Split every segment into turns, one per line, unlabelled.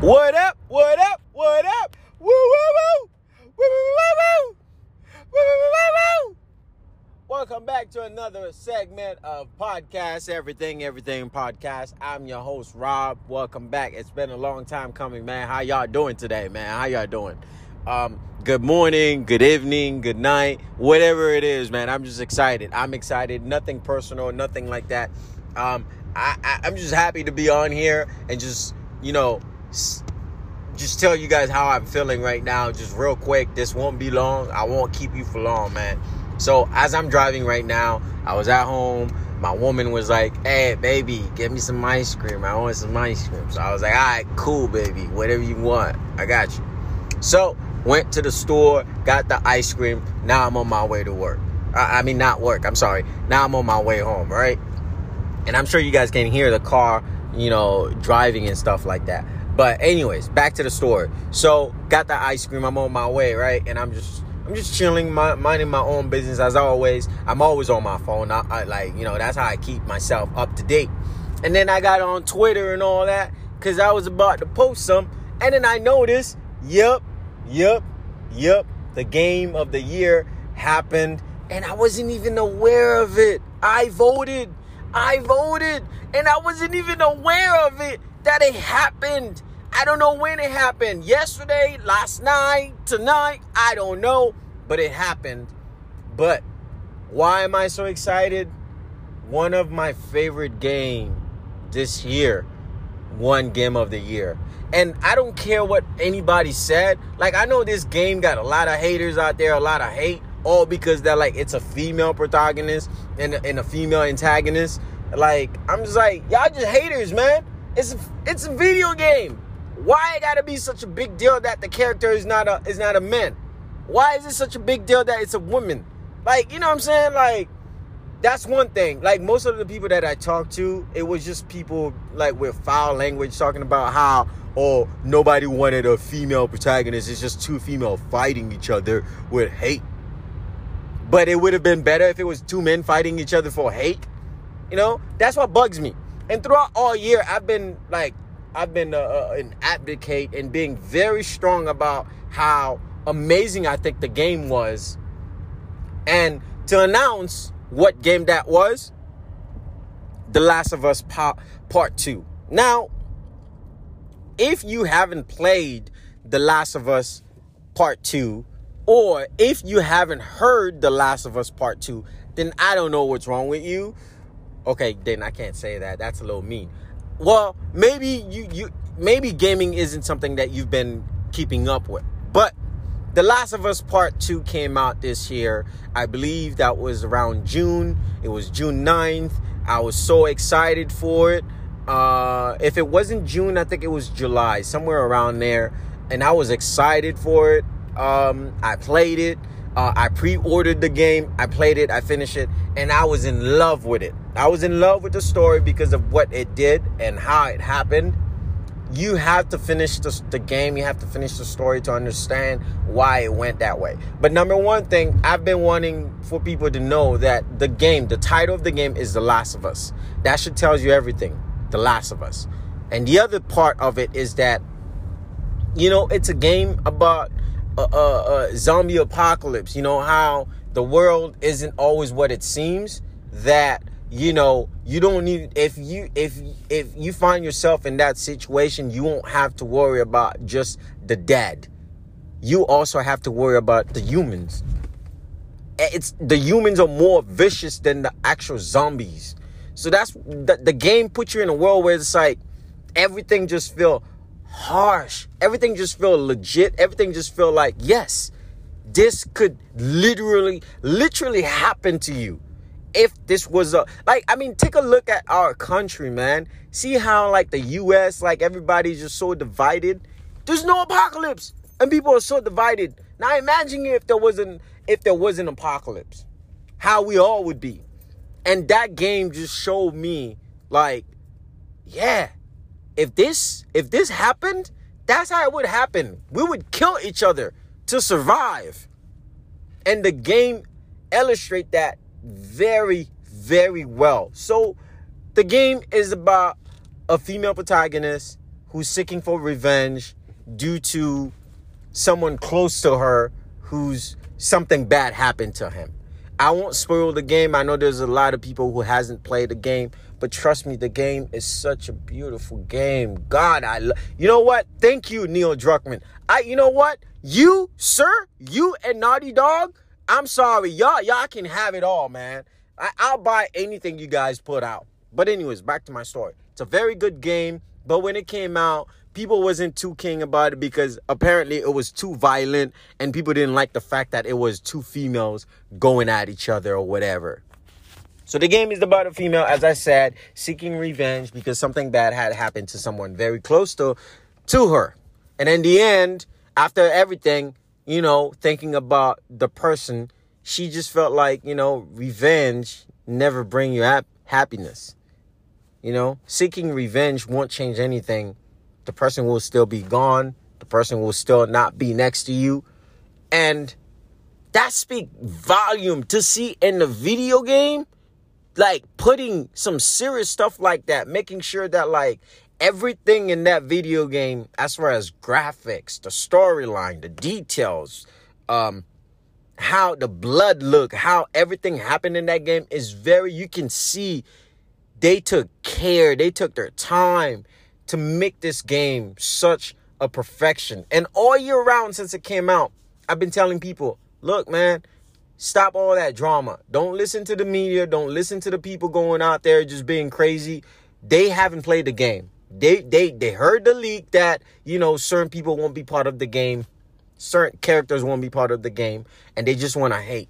What up? What up? What up? Woo woo woo! Woo woo woo woo! Woo woo woo woo! Welcome back to another segment of podcast Everything Everything Podcast. I'm your host Rob. Welcome back. It's been a long time coming, man. How y'all doing today, man? How y'all doing? Um, good morning, good evening, good night, whatever it is, man. I'm just excited. I'm excited. Nothing personal, nothing like that. Um, I, I I'm just happy to be on here and just you know just tell you guys how I'm feeling right now, just real quick. This won't be long. I won't keep you for long, man. So as I'm driving right now, I was at home. My woman was like, "Hey, baby, get me some ice cream. I want some ice cream." So I was like, "All right, cool, baby. Whatever you want, I got you." So went to the store, got the ice cream. Now I'm on my way to work. I, mean, not work. I'm sorry. Now I'm on my way home, right? And I'm sure you guys can hear the car, you know, driving and stuff like that. But anyways, back to the store. So got the ice cream. I'm on my way, right? And I'm just I'm just chilling, my, minding my own business as always. I'm always on my phone. I, I like you know that's how I keep myself up to date. And then I got on Twitter and all that because I was about to post some, and then I noticed, yep, yep, yep, the game of the year happened, and I wasn't even aware of it. I voted. I voted and I wasn't even aware of it that it happened. I don't know when it happened. Yesterday, last night, tonight, I don't know, but it happened. But why am I so excited? One of my favorite game this year, one game of the year. And I don't care what anybody said. Like I know this game got a lot of haters out there, a lot of hate, all because they're like it's a female protagonist and, and a female antagonist. Like I'm just like y'all just haters, man. It's it's a video game. Why it gotta be such a big deal that the character is not a is not a man? Why is it such a big deal that it's a woman? Like you know what I'm saying? Like that's one thing. Like most of the people that I talked to, it was just people like with foul language talking about how oh nobody wanted a female protagonist. It's just two female fighting each other with hate. But it would have been better if it was two men fighting each other for hate. You know, that's what bugs me. And throughout all year, I've been like, I've been uh, uh, an advocate and being very strong about how amazing I think the game was. And to announce what game that was, The Last of Us Part 2. Now, if you haven't played The Last of Us Part 2, or if you haven't heard The Last of Us Part 2, then I don't know what's wrong with you. Okay, then I can't say that. That's a little mean. Well, maybe you you maybe gaming isn't something that you've been keeping up with. But The Last of Us Part 2 came out this year. I believe that was around June. It was June 9th. I was so excited for it. Uh, if it wasn't June, I think it was July, somewhere around there. And I was excited for it. Um, I played it. Uh, I pre-ordered the game. I played it. I finished it, and I was in love with it. I was in love with the story because of what it did and how it happened. You have to finish the, the game. You have to finish the story to understand why it went that way. But number one thing, I've been wanting for people to know that the game, the title of the game is The Last of Us. That should tell you everything. The Last of Us. And the other part of it is that, you know, it's a game about a, a, a zombie apocalypse. You know how the world isn't always what it seems. That you know you don't need if you if if you find yourself in that situation, you won't have to worry about just the dead. You also have to worry about the humans. It's the humans are more vicious than the actual zombies. So that's the, the game puts you in a world where it's like everything just feel harsh. Everything just feel legit. Everything just feel like, yes, this could literally, literally happen to you. If this was a, like, I mean, take a look at our country, man. See how, like, the US, like, everybody's just so divided. There's no apocalypse. And people are so divided. Now imagine if there wasn't, if there was an apocalypse. How we all would be. And that game just showed me, like, yeah, if this if this happened, that's how it would happen. We would kill each other to survive. And the game illustrate that very very well. So the game is about a female protagonist who's seeking for revenge due to someone close to her who's something bad happened to him. I won't spoil the game. I know there's a lot of people who hasn't played the game, but trust me, the game is such a beautiful game. God, I lo- You know what? Thank you, Neil Druckmann. I you know what? You, sir, you and Naughty Dog, I'm sorry. Y'all y'all can have it all, man. I, I'll buy anything you guys put out. But anyways, back to my story. It's a very good game, but when it came out, people wasn't too keen about it because apparently it was too violent and people didn't like the fact that it was two females going at each other or whatever. So the game is about a female, as I said, seeking revenge because something bad had happened to someone very close to to her. And in the end, after everything, you know, thinking about the person, she just felt like, you know, revenge never bring you hap- happiness. You know, seeking revenge won't change anything. The person will still be gone. The person will still not be next to you. And that speak volume to see in the video game like putting some serious stuff like that making sure that like everything in that video game as far as graphics the storyline the details um how the blood look how everything happened in that game is very you can see they took care they took their time to make this game such a perfection. And all year round since it came out i've been telling people look man Stop all that drama. Don't listen to the media. Don't listen to the people going out there just being crazy. They haven't played the game. They they they heard the leak that, you know, certain people won't be part of the game. Certain characters won't be part of the game and they just want to hate.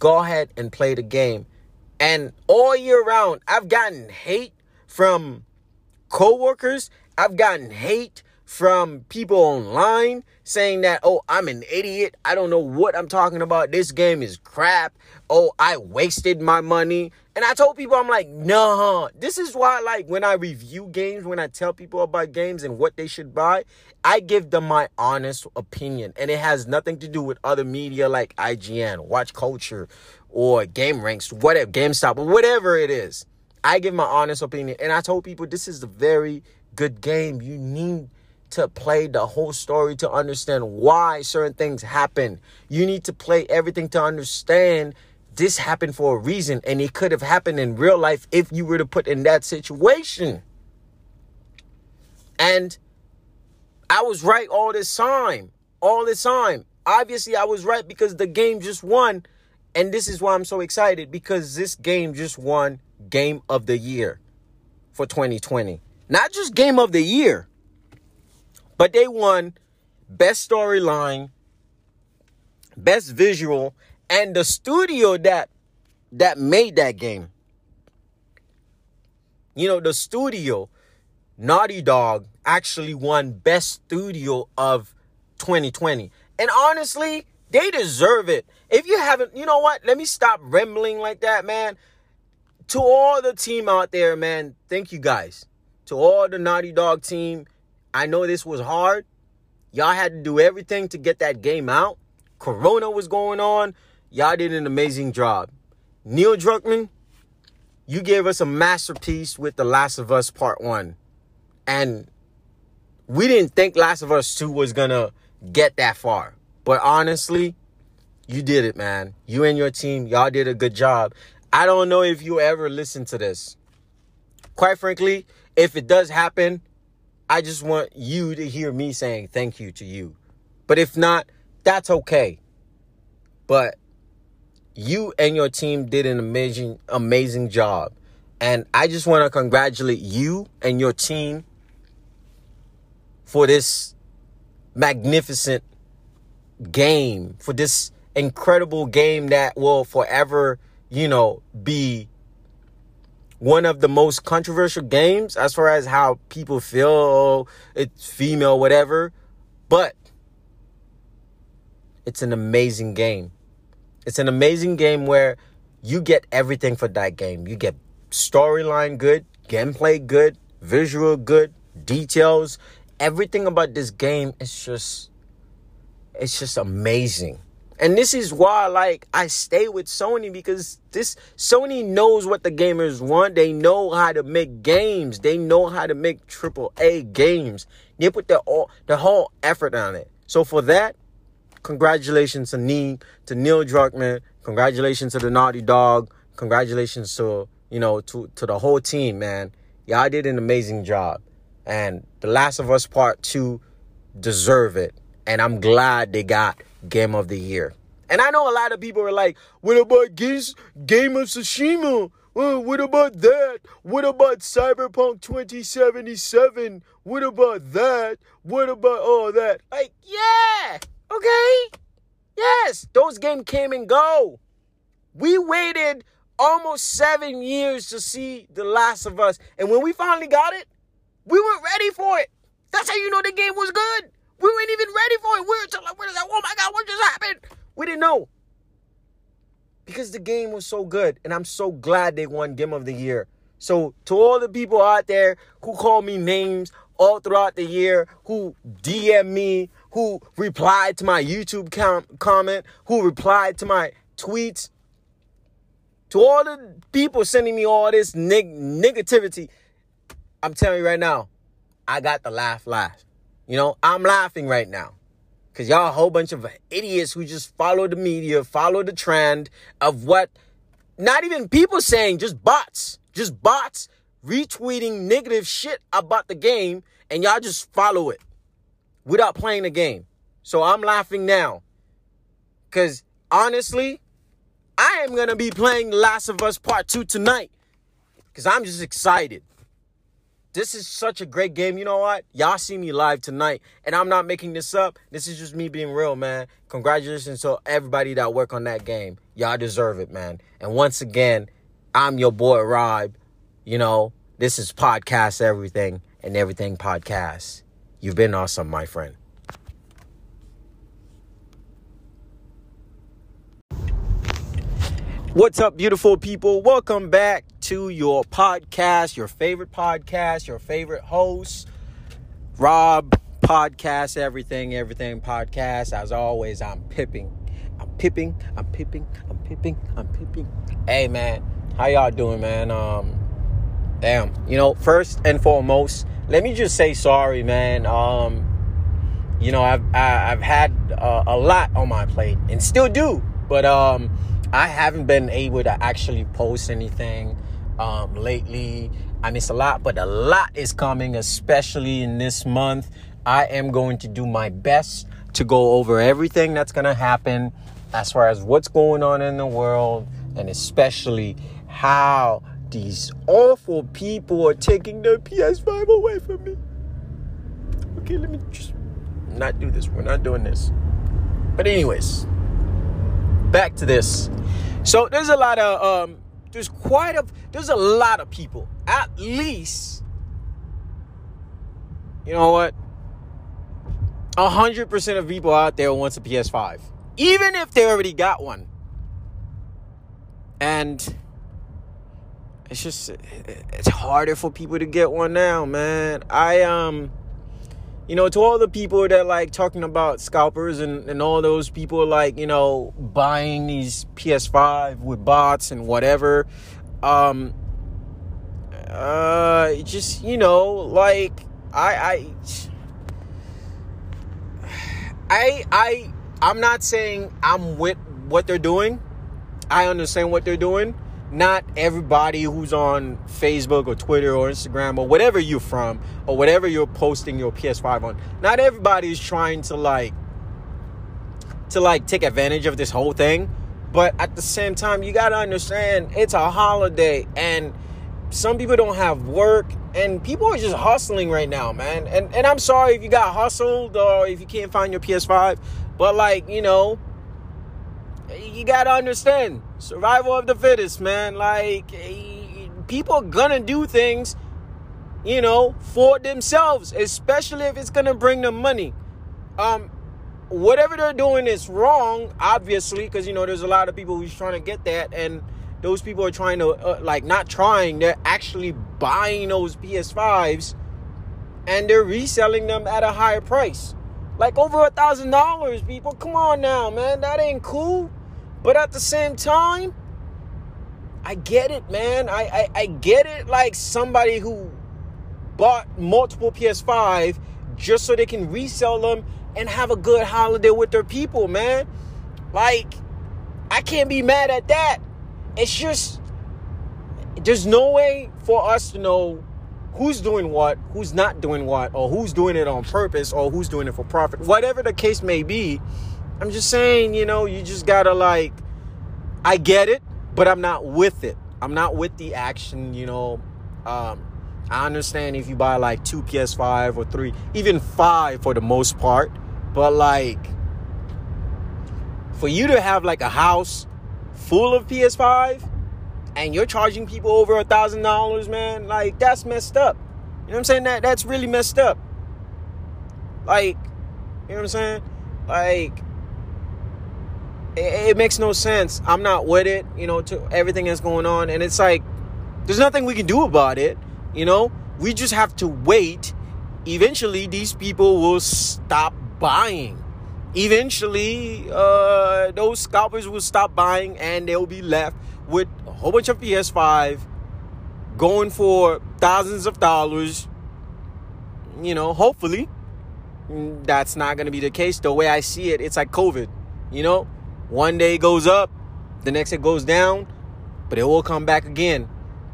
Go ahead and play the game. And all year round, I've gotten hate from coworkers. I've gotten hate from people online saying that, oh, I'm an idiot. I don't know what I'm talking about. This game is crap. Oh, I wasted my money. And I told people, I'm like, nah, this is why, like, when I review games, when I tell people about games and what they should buy, I give them my honest opinion. And it has nothing to do with other media like IGN, Watch Culture, or Game Ranks, whatever, GameStop, or whatever it is. I give my honest opinion. And I told people, this is a very good game. You need to play the whole story to understand why certain things happen. You need to play everything to understand this happened for a reason and it could have happened in real life if you were to put in that situation. And I was right all this time. All this time. Obviously, I was right because the game just won. And this is why I'm so excited because this game just won Game of the Year for 2020. Not just Game of the Year, but they won best storyline, best visual, and the studio that that made that game. You know, the studio, Naughty Dog, actually won best studio of 2020. And honestly, they deserve it. If you haven't, you know what? Let me stop rambling like that, man. To all the team out there, man, thank you guys. To all the Naughty Dog team, I know this was hard. Y'all had to do everything to get that game out. Corona was going on. Y'all did an amazing job. Neil Druckmann, you gave us a masterpiece with The Last of Us Part 1. And we didn't think Last of Us 2 was going to get that far. But honestly, you did it, man. You and your team, y'all did a good job. I don't know if you ever listen to this. Quite frankly, if it does happen, I just want you to hear me saying thank you to you. But if not, that's okay. But you and your team did an amazing, amazing job. And I just want to congratulate you and your team for this magnificent game, for this incredible game that will forever, you know, be one of the most controversial games as far as how people feel it's female whatever. But it's an amazing game. It's an amazing game where you get everything for that game. You get storyline good gameplay good visual good details. Everything about this game is just it's just amazing And this is why like I stay with Sony because this Sony knows what the gamers want. They know how to make games. They know how to make triple A games. They put their all the whole effort on it. So for that, congratulations to Neil to Neil Druckmann. Congratulations to the Naughty Dog. Congratulations to you know to to the whole team, man. Y'all did an amazing job. And The Last of Us Part 2 deserve it. And I'm glad they got Game of the Year. And I know a lot of people are like, what about Games, Game of Tsushima? Well, what about that? What about Cyberpunk 2077? What about that? What about all that? Like, yeah, okay. Yes, those games came and go. We waited almost seven years to see The Last of Us. And when we finally got it, we weren't ready for it. That's how you know the game was good. We weren't even ready for it. We were like, like, oh my God, what just happened? We didn't know. Because the game was so good. And I'm so glad they won Game of the Year. So to all the people out there who call me names all throughout the year, who DM me, who replied to my YouTube com- comment, who replied to my tweets, to all the people sending me all this neg- negativity, I'm telling you right now, I got the laugh laugh. You know, I'm laughing right now. Cause y'all a whole bunch of idiots who just follow the media, follow the trend of what not even people saying, just bots. Just bots retweeting negative shit about the game, and y'all just follow it without playing the game. So I'm laughing now. Cause honestly, I am gonna be playing Last of Us Part 2 tonight. Cause I'm just excited. This is such a great game. You know what? Y'all see me live tonight, and I'm not making this up. This is just me being real, man. Congratulations to everybody that work on that game. Y'all deserve it, man. And once again, I'm your boy Rob. You know, this is podcast everything and everything podcast. You've been awesome, my friend. What's up, beautiful people? Welcome back to your podcast, your favorite podcast, your favorite host, Rob Podcast, Everything, Everything Podcast. As always, I'm pipping. I'm pipping, I'm pipping, I'm pipping, I'm pipping. Hey man, how y'all doing, man? Um, damn, you know, first and foremost, let me just say sorry, man. Um, you know, I've I, have i have had uh, a lot on my plate and still do, but um I haven't been able to actually post anything um, lately. I miss a lot, but a lot is coming, especially in this month. I am going to do my best to go over everything that's going to happen as far as what's going on in the world and especially how these awful people are taking their PS5 away from me. Okay, let me just not do this. We're not doing this. But, anyways, back to this. So there's a lot of um there's quite a there's a lot of people. At least you know what? A hundred percent of people out there wants a PS5. Even if they already got one. And it's just it's harder for people to get one now, man. I um you know, to all the people that like talking about scalpers and, and all those people like, you know, buying these PS5 with bots and whatever, um, uh, just, you know, like, I, I, I, I, I'm not saying I'm with what they're doing. I understand what they're doing not everybody who's on Facebook or Twitter or Instagram or whatever you're from or whatever you're posting your PS5 on, not everybody is trying to like to like take advantage of this whole thing. But at the same time, you gotta understand it's a holiday and some people don't have work and people are just hustling right now, man. And and I'm sorry if you got hustled or if you can't find your PS5, but like, you know, you gotta understand survival of the fittest, man. Like, eh, people are gonna do things, you know, for themselves, especially if it's gonna bring them money. Um, whatever they're doing is wrong, obviously, because you know there's a lot of people who's trying to get that, and those people are trying to uh, like not trying, they're actually buying those PS5s, and they're reselling them at a higher price. Like over a thousand dollars, people. Come on now, man. That ain't cool. But at the same time, I get it, man. I, I, I get it like somebody who bought multiple PS5 just so they can resell them and have a good holiday with their people, man. Like, I can't be mad at that. It's just, there's no way for us to know who's doing what, who's not doing what, or who's doing it on purpose, or who's doing it for profit. Whatever the case may be, I'm just saying, you know, you just gotta like, I get it, but I'm not with it. I'm not with the action, you know. Um, I understand if you buy like two PS5 or three, even five for the most part, but like, for you to have like a house full of PS5 and you're charging people over a thousand dollars, man, like that's messed up. You know what I'm saying? That that's really messed up. Like, you know what I'm saying? Like, it, it makes no sense. I'm not with it. You know, to everything that's going on, and it's like there's nothing we can do about it. You know, we just have to wait. Eventually, these people will stop buying. Eventually, uh, those scalpers will stop buying, and they'll be left with a whole bunch of PS5 going for thousands of dollars. You know, hopefully, that's not going to be the case. The way I see it, it's like COVID. You know, one day it goes up, the next it goes down, but it will come back again.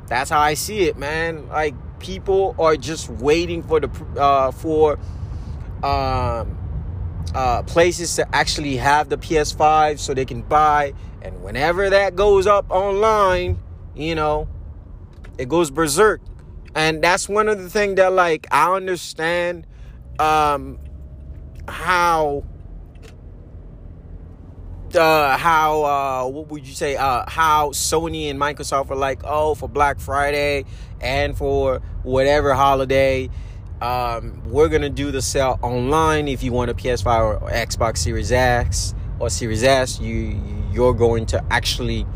That's how I see it, man. Like people are just waiting for the uh, for um, uh, places to actually have the PS5 so they can buy. And whenever that goes up online, you know, it goes berserk. And that's one of the things that like I understand um, how uh, how uh, what would you say uh, how Sony and Microsoft are like oh for Black Friday and for whatever holiday um, we're gonna do the sale online. If you want a PS5 or Xbox Series X or Series S you you're going to actually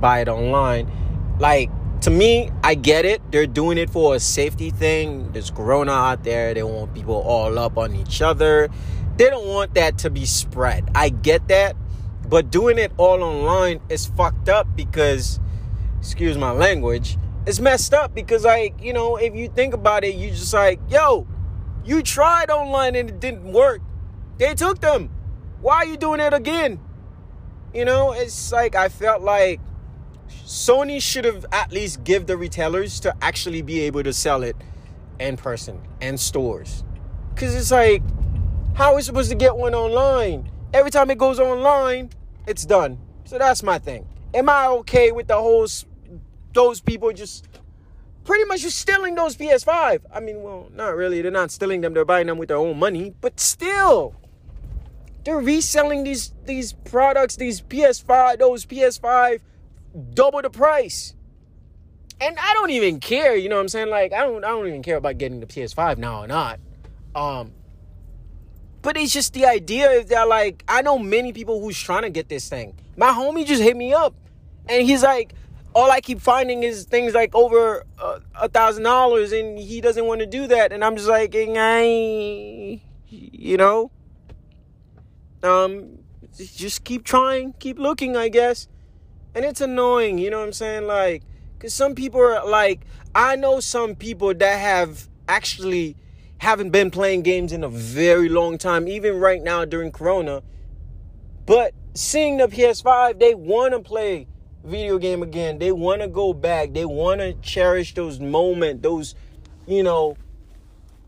buy it online. Like to me I get it. They're doing it for a safety thing. There's corona out there. They want people all up on each other. They don't want that to be spread. I get that but doing it all online is fucked up because, excuse my language, it's messed up because, like, you know, if you think about it, you just like, yo, you tried online and it didn't work. They took them. Why are you doing it again? You know, it's like I felt like Sony should have at least give the retailers to actually be able to sell it in person and stores. Cause it's like, how are we supposed to get one online? Every time it goes online, it's done. So that's my thing. Am I okay with the whole those people just pretty much just stealing those PS5? I mean, well, not really. They're not stealing them. They're buying them with their own money, but still. They're reselling these these products, these PS5, those PS5 double the price. And I don't even care, you know what I'm saying? Like I don't I don't even care about getting the PS5 now or not. Um but it's just the idea that like I know many people who's trying to get this thing. My homie just hit me up, and he's like, all I keep finding is things like over a thousand dollars, and he doesn't want to do that. And I'm just like, I, you know, um, just keep trying, keep looking, I guess. And it's annoying, you know what I'm saying? Like, cause some people are like, I know some people that have actually haven't been playing games in a very long time, even right now during Corona. But seeing the PS5, they want to play video game again. They want to go back. They want to cherish those moments, those, you know,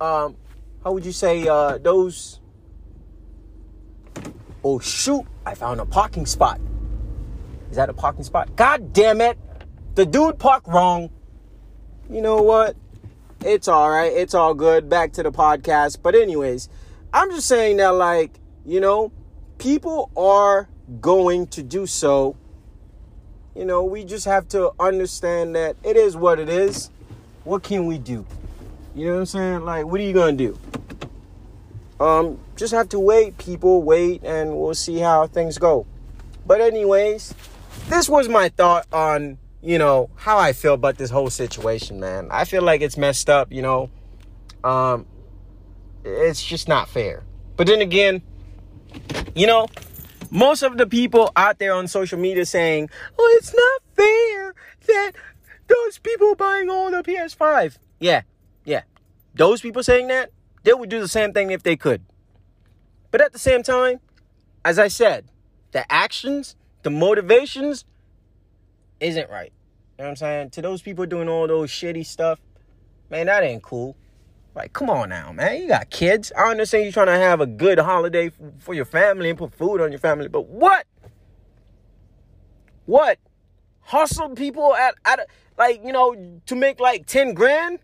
um, how would you say, uh, those. Oh, shoot, I found a parking spot. Is that a parking spot? God damn it. The dude parked wrong. You know what? It's all right. It's all good. Back to the podcast. But, anyways, I'm just saying that, like, you know, people are going to do so. You know, we just have to understand that it is what it is. What can we do? You know what I'm saying? Like, what are you going to do? Um, just have to wait, people, wait, and we'll see how things go. But, anyways, this was my thought on you know, how I feel about this whole situation, man. I feel like it's messed up, you know. Um it's just not fair. But then again, you know, most of the people out there on social media saying, "Oh, it's not fair that those people buying all the PS5." Yeah, yeah, those people saying that they would do the same thing if they could. But at the same time, as I said, the actions, the motivations, isn't right. You know what I'm saying? To those people doing all those shitty stuff, man, that ain't cool. Like, come on now, man. You got kids. I understand you're trying to have a good holiday for your family and put food on your family, but what? What? Hustle people at, at like, you know, to make like 10 grand?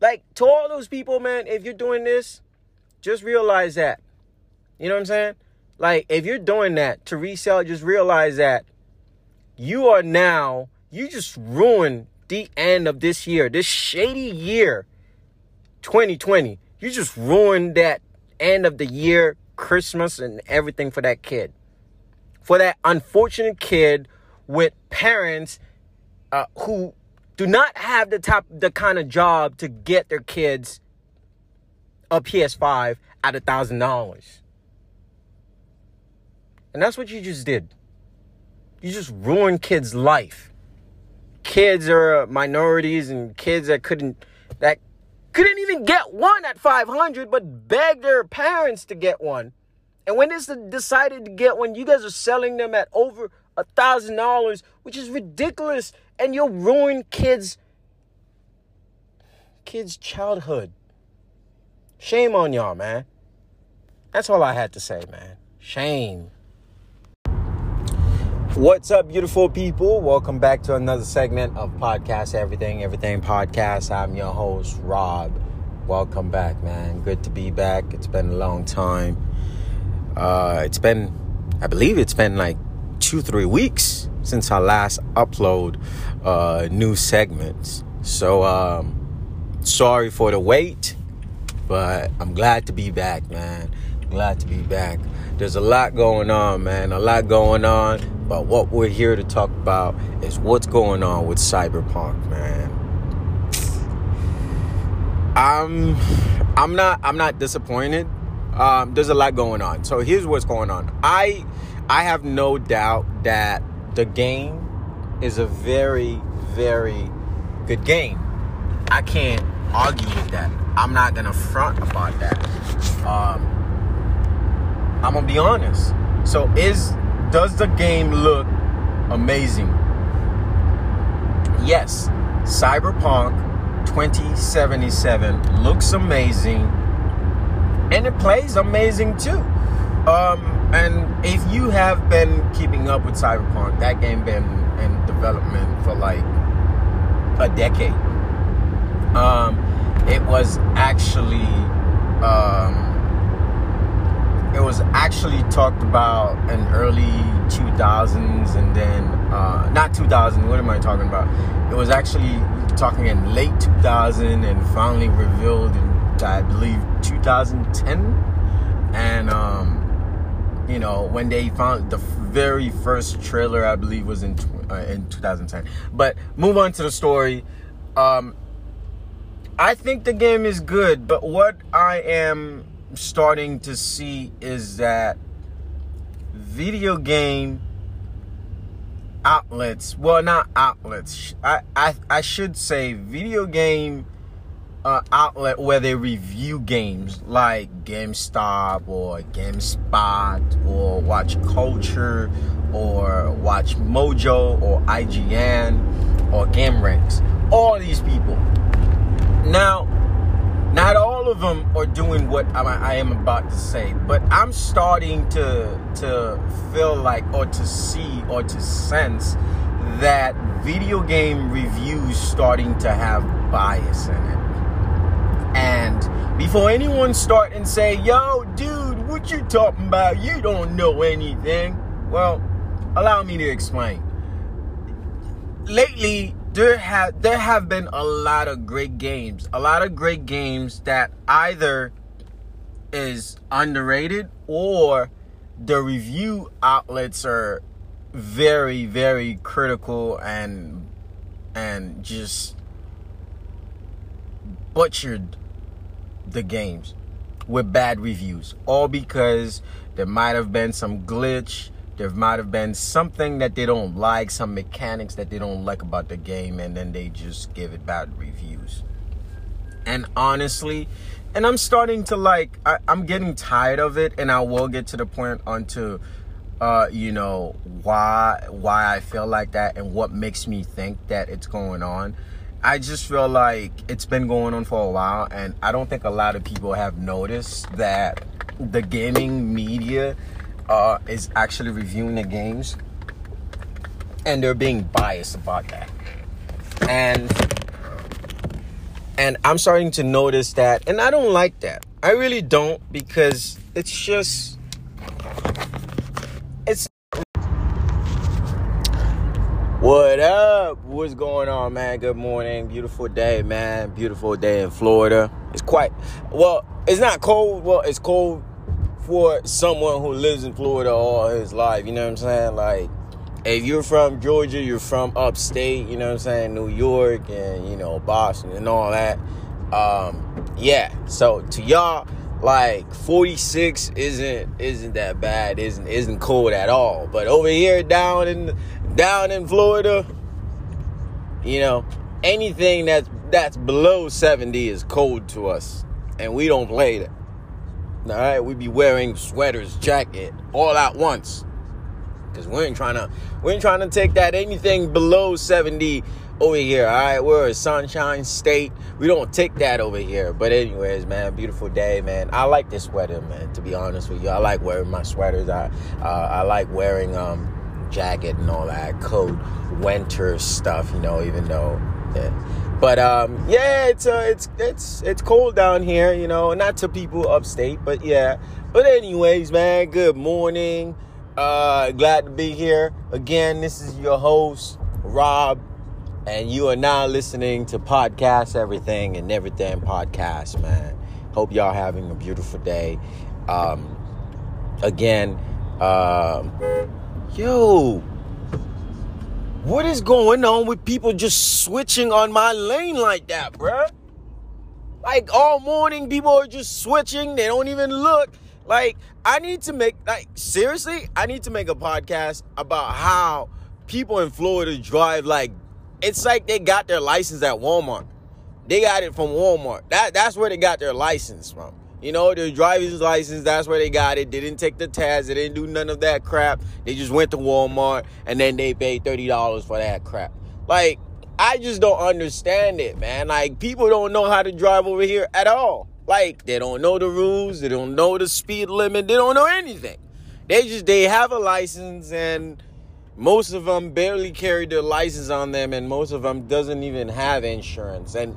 Like, to all those people, man, if you're doing this, just realize that. You know what I'm saying? Like, if you're doing that to resell, just realize that you are now, you just ruined the end of this year, this shady year, 2020. You just ruined that end of the year, Christmas, and everything for that kid. For that unfortunate kid with parents uh, who do not have the top, the kind of job to get their kids a PS5 at a thousand dollars. And that's what you just did. You just ruined kids' life. Kids are uh, minorities and kids that couldn't that couldn't even get one at 500 but begged their parents to get one. And when they decided to get one, you guys are selling them at over a thousand dollars, which is ridiculous. And you'll ruin kids' kids' childhood. Shame on y'all, man. That's all I had to say, man. Shame. What's up, beautiful people? Welcome back to another segment of Podcast Everything, Everything Podcast. I'm your host, Rob. Welcome back, man. Good to be back. It's been a long time. Uh, it's been, I believe it's been like two, three weeks since I last upload uh, new segments. So, um, sorry for the wait, but I'm glad to be back, man. Glad to be back. There's a lot going on, man. A lot going on. But what we're here to talk about is what's going on with Cyberpunk, man. I'm I'm not I'm not disappointed. Um, there's a lot going on. So here's what's going on. I I have no doubt that the game is a very very good game. I can't argue with that. I'm not gonna front about that. Um, I'm gonna be honest. So is does the game look amazing? Yes. Cyberpunk 2077 looks amazing and it plays amazing too. Um, and if you have been keeping up with Cyberpunk, that game been in development for like a decade. Um, it was actually um, it was actually talked about in early 2000s and then uh, not 2000 what am i talking about? It was actually talking in late 2000 and finally revealed in i believe 2010 and um, you know when they found the very first trailer i believe was in uh, in 2010 but move on to the story. Um, i think the game is good but what i am starting to see is that video game outlets well not outlets i i, I should say video game uh, outlet where they review games like GameStop or GameSpot or Watch Culture or Watch Mojo or IGN or GameRanks. All these people. Now, not all of them are doing what I am about to say, but I'm starting to to feel like or to see or to sense that video game reviews starting to have bias in it. And before anyone start and say, "Yo, dude, what you talking about? You don't know anything." Well, allow me to explain. Lately, there have there have been a lot of great games, a lot of great games that either is underrated or the review outlets are very very critical and and just butchered the games with bad reviews, all because there might have been some glitch. There might have been something that they don't like, some mechanics that they don't like about the game, and then they just give it bad reviews. And honestly, and I'm starting to like, I, am getting tired of it, and I will get to the point onto, uh, you know, why why I feel like that and what makes me think that it's going on. I just feel like it's been going on for a while, and I don't think a lot of people have noticed that the gaming media uh, is actually reviewing the games, and they're being biased about that. And and I'm starting to notice that, and I don't like that. I really don't because it's just it's what up? What's going on, man? Good morning. Beautiful day, man. Beautiful day in Florida. It's quite well, it's not cold. Well, it's cold for someone who lives in Florida all his life. You know what I'm saying? Like, if you're from Georgia, you're from upstate, you know what I'm saying? New York and, you know, Boston and all that. Um, yeah. So to y'all, like 46 isn't isn't that bad isn't isn't cold at all but over here down in down in florida you know anything that's that's below 70 is cold to us and we don't play that all right we be wearing sweaters jacket all at once because we ain't trying to we ain't trying to take that anything below 70 over here. All right, we're a sunshine state. We don't take that over here. But anyways, man, beautiful day, man. I like this sweater, man. To be honest with you, I like wearing my sweaters. I uh, I like wearing um jacket and all that coat winter stuff. You know, even though. Yeah. But um, yeah, it's uh, it's it's it's cold down here, you know. Not to people upstate, but yeah. But anyways, man, good morning. Uh, glad to be here again. This is your host, Rob and you are now listening to Podcast Everything and Everything Podcast, man. Hope y'all having a beautiful day. Um, again, um, yo, what is going on with people just switching on my lane like that, bruh? Like all morning, people are just switching. They don't even look. Like, I need to make, like, seriously, I need to make a podcast about how people in Florida drive like it's like they got their license at Walmart. They got it from Walmart. That that's where they got their license from. You know, their driver's license, that's where they got it. They didn't take the test, they didn't do none of that crap. They just went to Walmart and then they paid $30 for that crap. Like, I just don't understand it, man. Like, people don't know how to drive over here at all. Like, they don't know the rules, they don't know the speed limit, they don't know anything. They just they have a license and most of them barely carry their license on them and most of them doesn't even have insurance and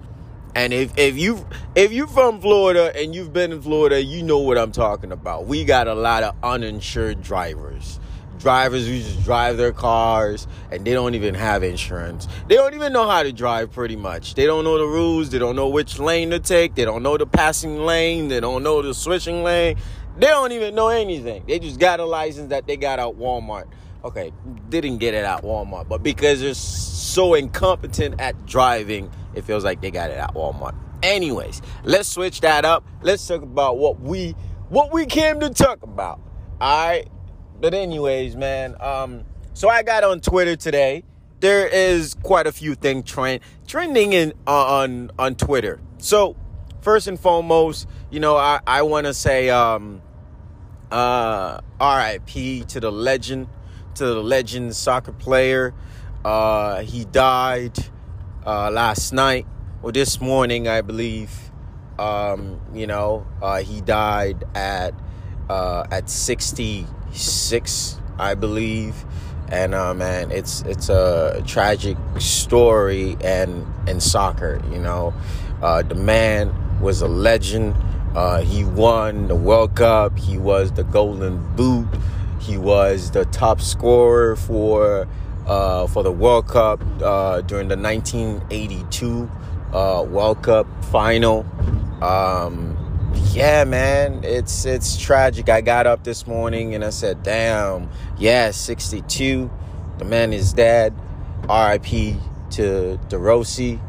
and if, if you if you're from Florida and you've been in Florida, you know what I'm talking about. We got a lot of uninsured drivers. Drivers who just drive their cars and they don't even have insurance. They don't even know how to drive pretty much. They don't know the rules, they don't know which lane to take, they don't know the passing lane, they don't know the switching lane. They don't even know anything. They just got a license that they got at Walmart okay, didn't get it at Walmart, but because they're so incompetent at driving, it feels like they got it at Walmart. Anyways, let's switch that up. Let's talk about what we what we came to talk about. All right. But anyways, man, um so I got on Twitter today. There is quite a few things trend trending in on on Twitter. So, first and foremost, you know, I I want to say um uh RIP to the legend to the legend soccer player. Uh, he died uh, last night or this morning, I believe. Um, you know, uh, he died at uh, at 66, I believe. And uh, man, it's it's a tragic story and in soccer. You know, uh, the man was a legend. Uh, he won the World Cup. He was the Golden Boot. He was the top scorer for uh, for the World Cup uh, during the 1982 uh, World Cup final. Um, yeah, man, it's it's tragic. I got up this morning and I said, "Damn, yeah, 62. The man is dead. R.I.P. to DeRossi."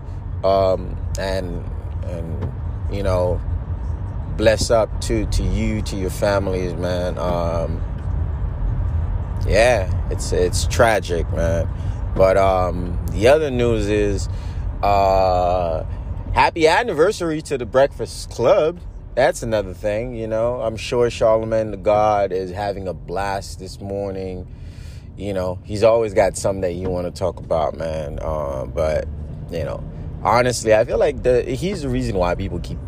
Um, and and you know, bless up to to you, to your families, man. Um, yeah, it's it's tragic, man. But um, the other news is uh, happy anniversary to the Breakfast Club. That's another thing, you know. I'm sure Charlemagne the God is having a blast this morning. You know, he's always got something that you want to talk about, man. Uh, but you know, honestly, I feel like the he's the reason why people keep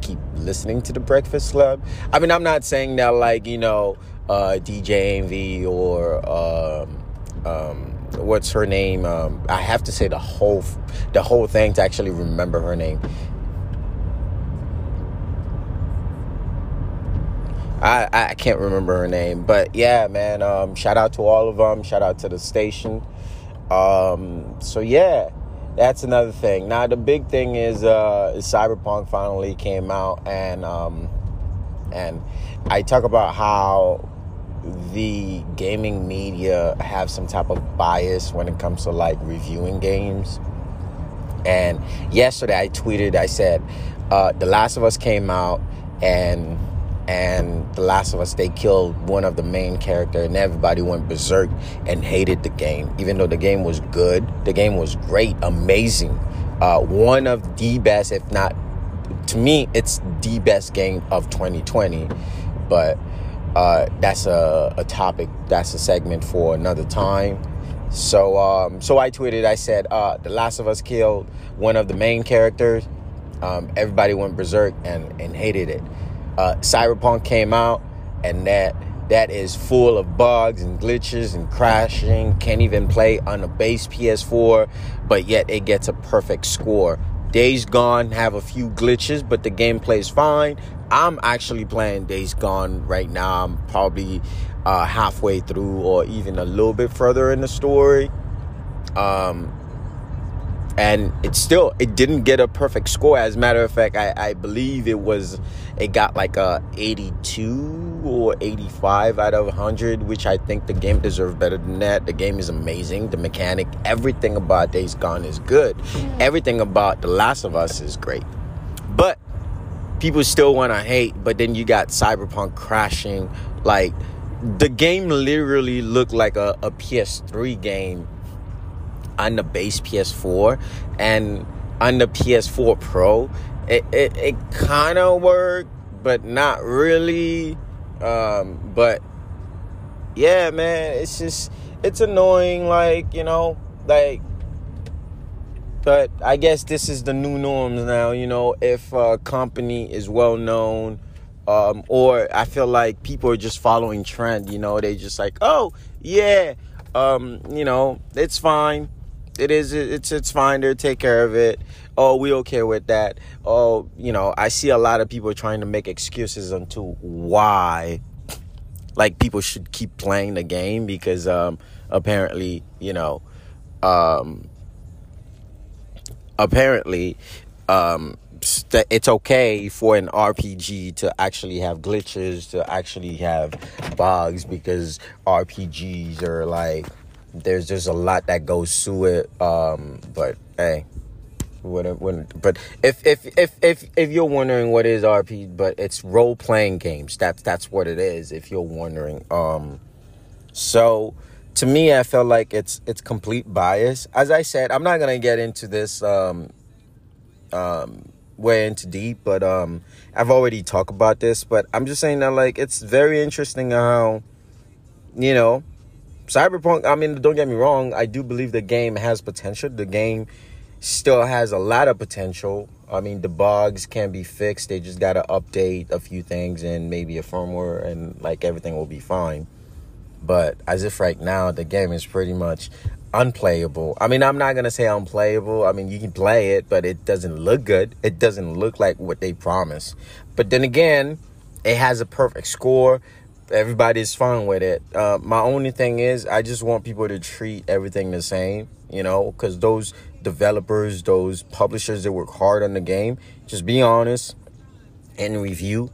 keep listening to the Breakfast Club. I mean, I'm not saying that like you know uh, DJ Envy or um, um, what's her name? Um, I have to say the whole the whole thing to actually remember her name. I, I can't remember her name, but yeah, man. Um, shout out to all of them. Shout out to the station. Um, so yeah, that's another thing. Now the big thing is uh, Cyberpunk finally came out, and um, and I talk about how the gaming media have some type of bias when it comes to like reviewing games. And yesterday I tweeted, I said, uh, The Last of Us came out and and The Last of Us they killed one of the main character and everybody went berserk and hated the game. Even though the game was good, the game was great, amazing. Uh, one of the best, if not to me, it's the best game of 2020. But uh, that's a, a topic, that's a segment for another time. So, um, so I tweeted. I said, uh, "The Last of Us killed one of the main characters. Um, everybody went berserk and and hated it. Uh, Cyberpunk came out, and that that is full of bugs and glitches and crashing. Can't even play on a base PS4, but yet it gets a perfect score. Days Gone have a few glitches, but the gameplay is fine. I'm actually playing Days Gone right now. I'm probably uh, halfway through or even a little bit further in the story. Um, and it still it didn't get a perfect score. As a matter of fact, I, I believe it was it got like a 82 or 85 out of 100, which I think the game deserves better than that. The game is amazing. The mechanic, everything about Days Gone is good. Everything about The Last of Us is great. But people still want to hate, but then you got Cyberpunk crashing. Like, the game literally looked like a, a PS3 game on the base PS4 and on the PS4 Pro. It, it, it kind of worked, but not really. Um, but yeah, man, it's just, it's annoying. Like, you know, like, but I guess this is the new norms now. You know, if a company is well known, um, or I feel like people are just following trend. You know, they just like, oh yeah, um, you know, it's fine. It is. It's it's fine. They'll take care of it. Oh, we okay with that. Oh, you know, I see a lot of people trying to make excuses onto why, like people should keep playing the game because um, apparently, you know, um, apparently um, it's okay for an RPG to actually have glitches, to actually have bugs, because RPGs are like there's just a lot that goes through it. Um, but hey, wouldn't wouldn't. But if if if if if you're wondering what is RPG, but it's role playing games. That's that's what it is. If you're wondering, um, so to me, I felt like it's it's complete bias. As I said, I'm not gonna get into this um, um, way into deep, but um, I've already talked about this. But I'm just saying that like it's very interesting how you know Cyberpunk. I mean, don't get me wrong. I do believe the game has potential. The game still has a lot of potential. I mean, the bugs can be fixed. They just gotta update a few things and maybe a firmware, and like everything will be fine. But as if right now the game is pretty much unplayable. I mean, I'm not gonna say unplayable. I mean, you can play it, but it doesn't look good. It doesn't look like what they promised. But then again, it has a perfect score. Everybody's fine with it. Uh, my only thing is, I just want people to treat everything the same. You know, because those developers, those publishers that work hard on the game, just be honest and review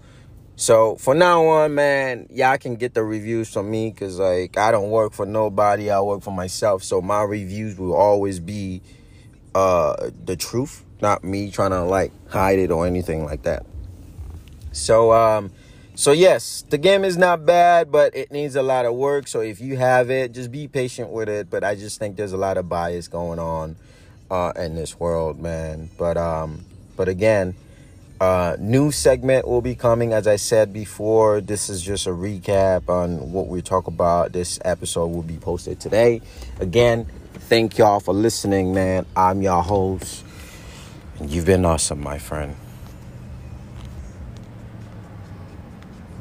so for now on, man, y'all can get the reviews from me because like I don't work for nobody. I work for myself. So my reviews will always be uh the truth, not me trying to like hide it or anything like that. So um so yes, the game is not bad, but it needs a lot of work. So if you have it, just be patient with it. But I just think there's a lot of bias going on uh, in this world, man. But um, but again, uh, new segment will be coming. As I said before, this is just a recap on what we talk about. This episode will be posted today. Again, thank y'all for listening, man. I'm your host, and you've been awesome, my friend.